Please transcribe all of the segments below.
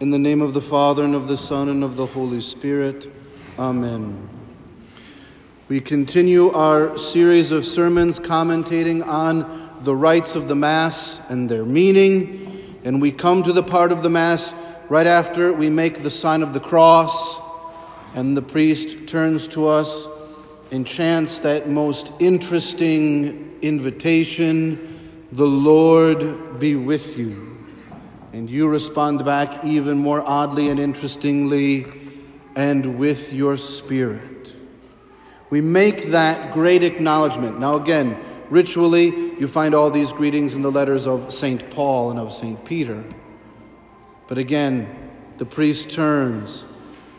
In the name of the Father, and of the Son, and of the Holy Spirit. Amen. We continue our series of sermons commentating on the rites of the Mass and their meaning. And we come to the part of the Mass right after we make the sign of the cross, and the priest turns to us and chants that most interesting invitation The Lord be with you. And you respond back even more oddly and interestingly, and with your spirit. We make that great acknowledgement. Now, again, ritually, you find all these greetings in the letters of St. Paul and of St. Peter. But again, the priest turns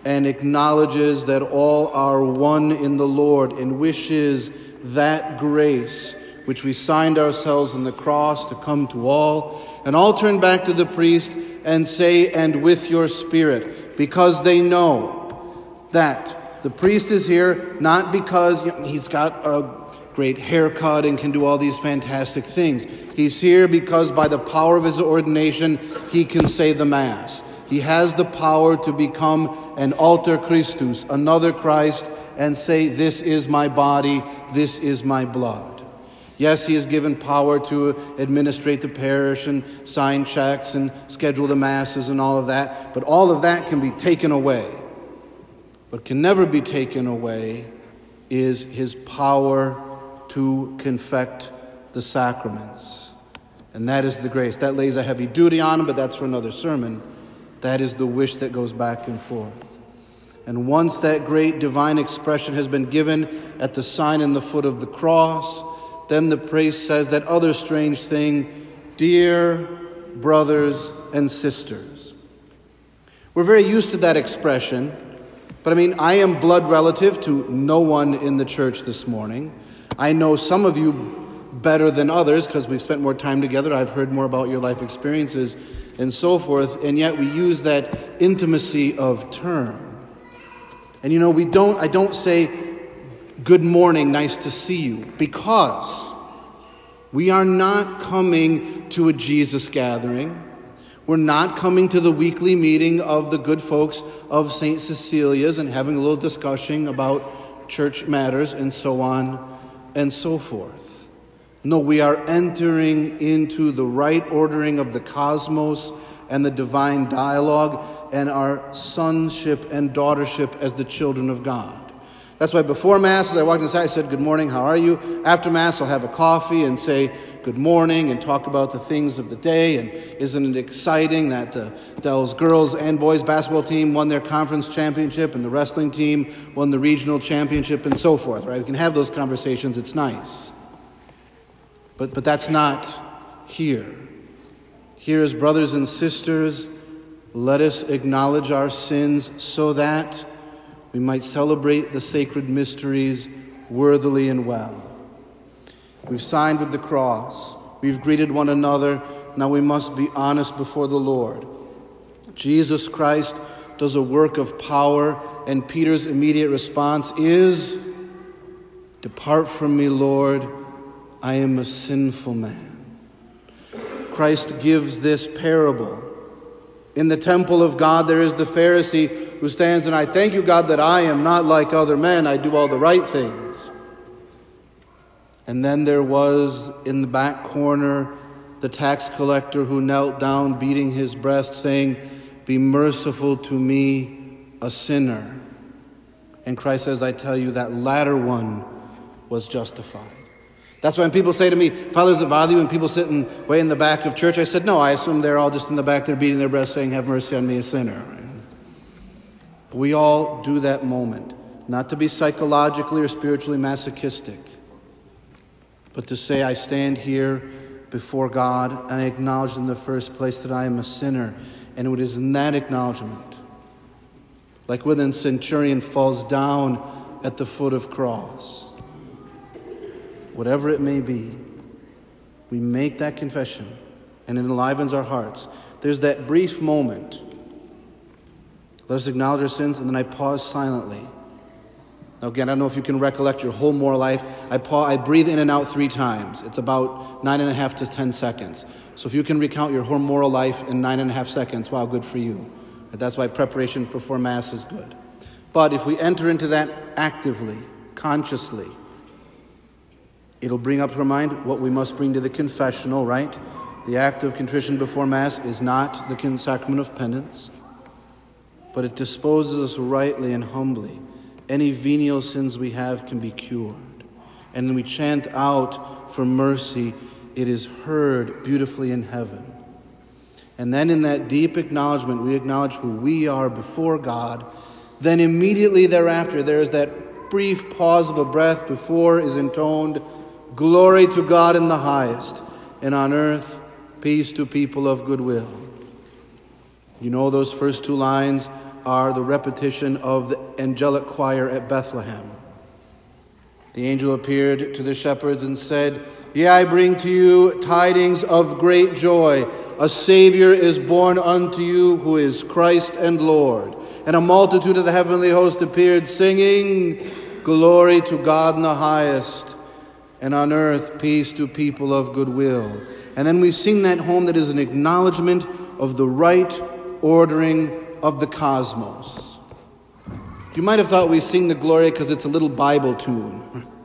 and acknowledges that all are one in the Lord and wishes that grace which we signed ourselves in the cross to come to all. And all turn back to the priest and say, and with your spirit, because they know that the priest is here not because he's got a great haircut and can do all these fantastic things. He's here because by the power of his ordination, he can say the Mass. He has the power to become an alter Christus, another Christ, and say, This is my body, this is my blood. Yes, he is given power to administrate the parish and sign checks and schedule the masses and all of that, but all of that can be taken away. What can never be taken away is his power to confect the sacraments. And that is the grace. That lays a heavy duty on him, but that's for another sermon. That is the wish that goes back and forth. And once that great divine expression has been given at the sign in the foot of the cross, then the priest says that other strange thing Dear brothers and sisters. We're very used to that expression, but I mean, I am blood relative to no one in the church this morning. I know some of you better than others because we've spent more time together. I've heard more about your life experiences and so forth, and yet we use that intimacy of term. And you know, we don't, I don't say, good morning, nice to see you, because we are not coming to a Jesus gathering. We're not coming to the weekly meeting of the good folks of St. Cecilia's and having a little discussion about church matters and so on and so forth. No, we are entering into the right ordering of the cosmos and the divine dialogue and our sonship and daughtership as the children of God. That's why before Mass, as I walked inside, I said, Good morning, how are you? After Mass, I'll have a coffee and say, Good morning, and talk about the things of the day. And isn't it exciting that the Dells girls and boys basketball team won their conference championship and the wrestling team won the regional championship and so forth, right? We can have those conversations, it's nice. But, but that's not here. Here, as brothers and sisters, let us acknowledge our sins so that we might celebrate the sacred mysteries worthily and well. We've signed with the cross, we've greeted one another, now we must be honest before the Lord. Jesus Christ does a work of power, and Peter's immediate response is Depart from me, Lord, I am a sinful man. Christ gives this parable in the temple of God, there is the Pharisee who stands and I thank you, God, that I am not like other men. I do all the right things. And then there was in the back corner the tax collector who knelt down, beating his breast, saying, Be merciful to me, a sinner. And Christ says, I tell you, that latter one was justified. That's why when people say to me, Father, does it bother you when people sit in, way in the back of church? I said, No, I assume they're all just in the back, they're beating their breast saying, Have mercy on me, a sinner. But we all do that moment, not to be psychologically or spiritually masochistic, but to say, I stand here before God and I acknowledge in the first place that I am a sinner. And it is in that acknowledgement, like when the centurion falls down at the foot of cross whatever it may be, we make that confession and it enlivens our hearts. There's that brief moment. Let us acknowledge our sins, and then I pause silently. Now, again, I don't know if you can recollect your whole moral life. I, pause, I breathe in and out three times. It's about nine and a half to ten seconds. So if you can recount your whole moral life in nine and a half seconds, wow, good for you. That's why preparation before Mass is good. But if we enter into that actively, consciously, it'll bring up to our mind what we must bring to the confessional, right? The act of contrition before Mass is not the sacrament of penance, but it disposes us rightly and humbly. Any venial sins we have can be cured. And we chant out for mercy, it is heard beautifully in heaven. And then in that deep acknowledgement, we acknowledge who we are before God. Then immediately thereafter, there is that brief pause of a breath before is intoned Glory to God in the highest, and on earth, peace to people of goodwill. You know, those first two lines are the repetition of the angelic choir at Bethlehem. The angel appeared to the shepherds and said, Yea, I bring to you tidings of great joy. A Savior is born unto you, who is Christ and Lord. And a multitude of the heavenly host appeared, singing, Glory to God in the highest, and on earth peace to people of good will. And then we sing that home that is an acknowledgement of the right ordering of the cosmos. You might have thought we sing the Gloria because it's a little Bible tune.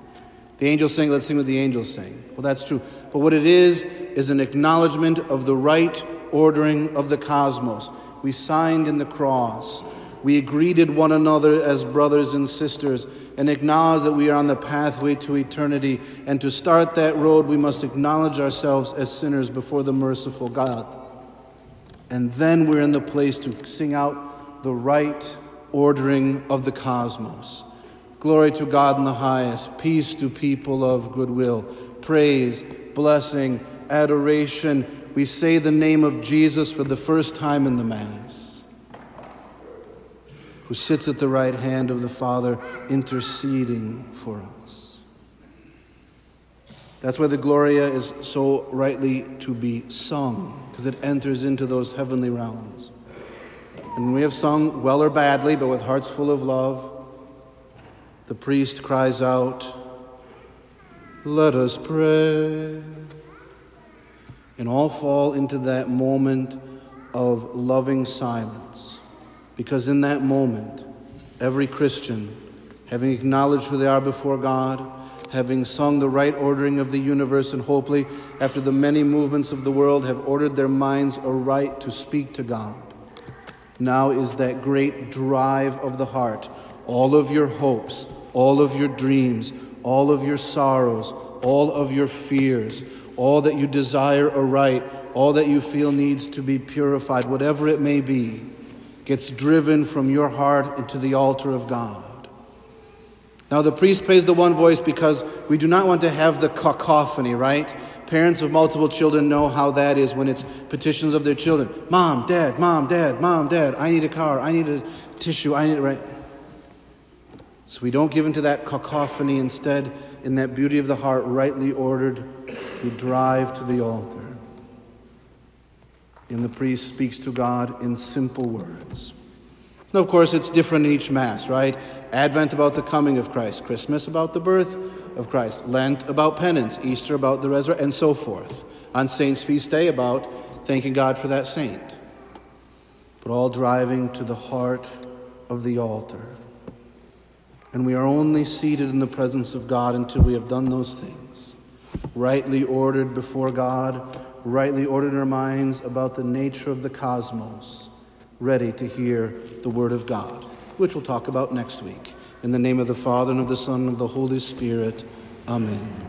The angels sing, let's sing what the angels sing. Well, that's true. But what it is, is an acknowledgement of the right ordering of the cosmos. We signed in the cross. We greeted one another as brothers and sisters and acknowledge that we are on the pathway to eternity. And to start that road, we must acknowledge ourselves as sinners before the merciful God. And then we're in the place to sing out the right ordering of the cosmos. Glory to God in the highest, peace to people of goodwill, praise, blessing, adoration. We say the name of Jesus for the first time in the Mass, who sits at the right hand of the Father, interceding for us. That's why the Gloria is so rightly to be sung, because it enters into those heavenly realms. And we have sung well or badly, but with hearts full of love, the priest cries out, Let us pray. And all fall into that moment of loving silence. Because in that moment, every Christian, having acknowledged who they are before God, having sung the right ordering of the universe, and hopefully, after the many movements of the world, have ordered their minds aright to speak to God. Now is that great drive of the heart all of your hopes, all of your dreams, all of your sorrows, all of your fears, all that you desire aright, all that you feel needs to be purified, whatever it may be, gets driven from your heart into the altar of God. Now, the priest plays the one voice because we do not want to have the cacophony, right? Parents of multiple children know how that is when it's petitions of their children. Mom, dad, mom, dad, mom, dad, I need a car, I need a tissue, I need, right? So we don't give into that cacophony. Instead, in that beauty of the heart, rightly ordered, we drive to the altar. And the priest speaks to God in simple words. Now, of course, it's different in each Mass, right? Advent about the coming of Christ, Christmas about the birth of Christ, Lent about penance, Easter about the resurrection, and so forth. On Saints' Feast Day about thanking God for that saint. But all driving to the heart of the altar. And we are only seated in the presence of God until we have done those things. Rightly ordered before God, rightly ordered in our minds about the nature of the cosmos, ready to hear the Word of God, which we'll talk about next week. In the name of the Father, and of the Son, and of the Holy Spirit, Amen.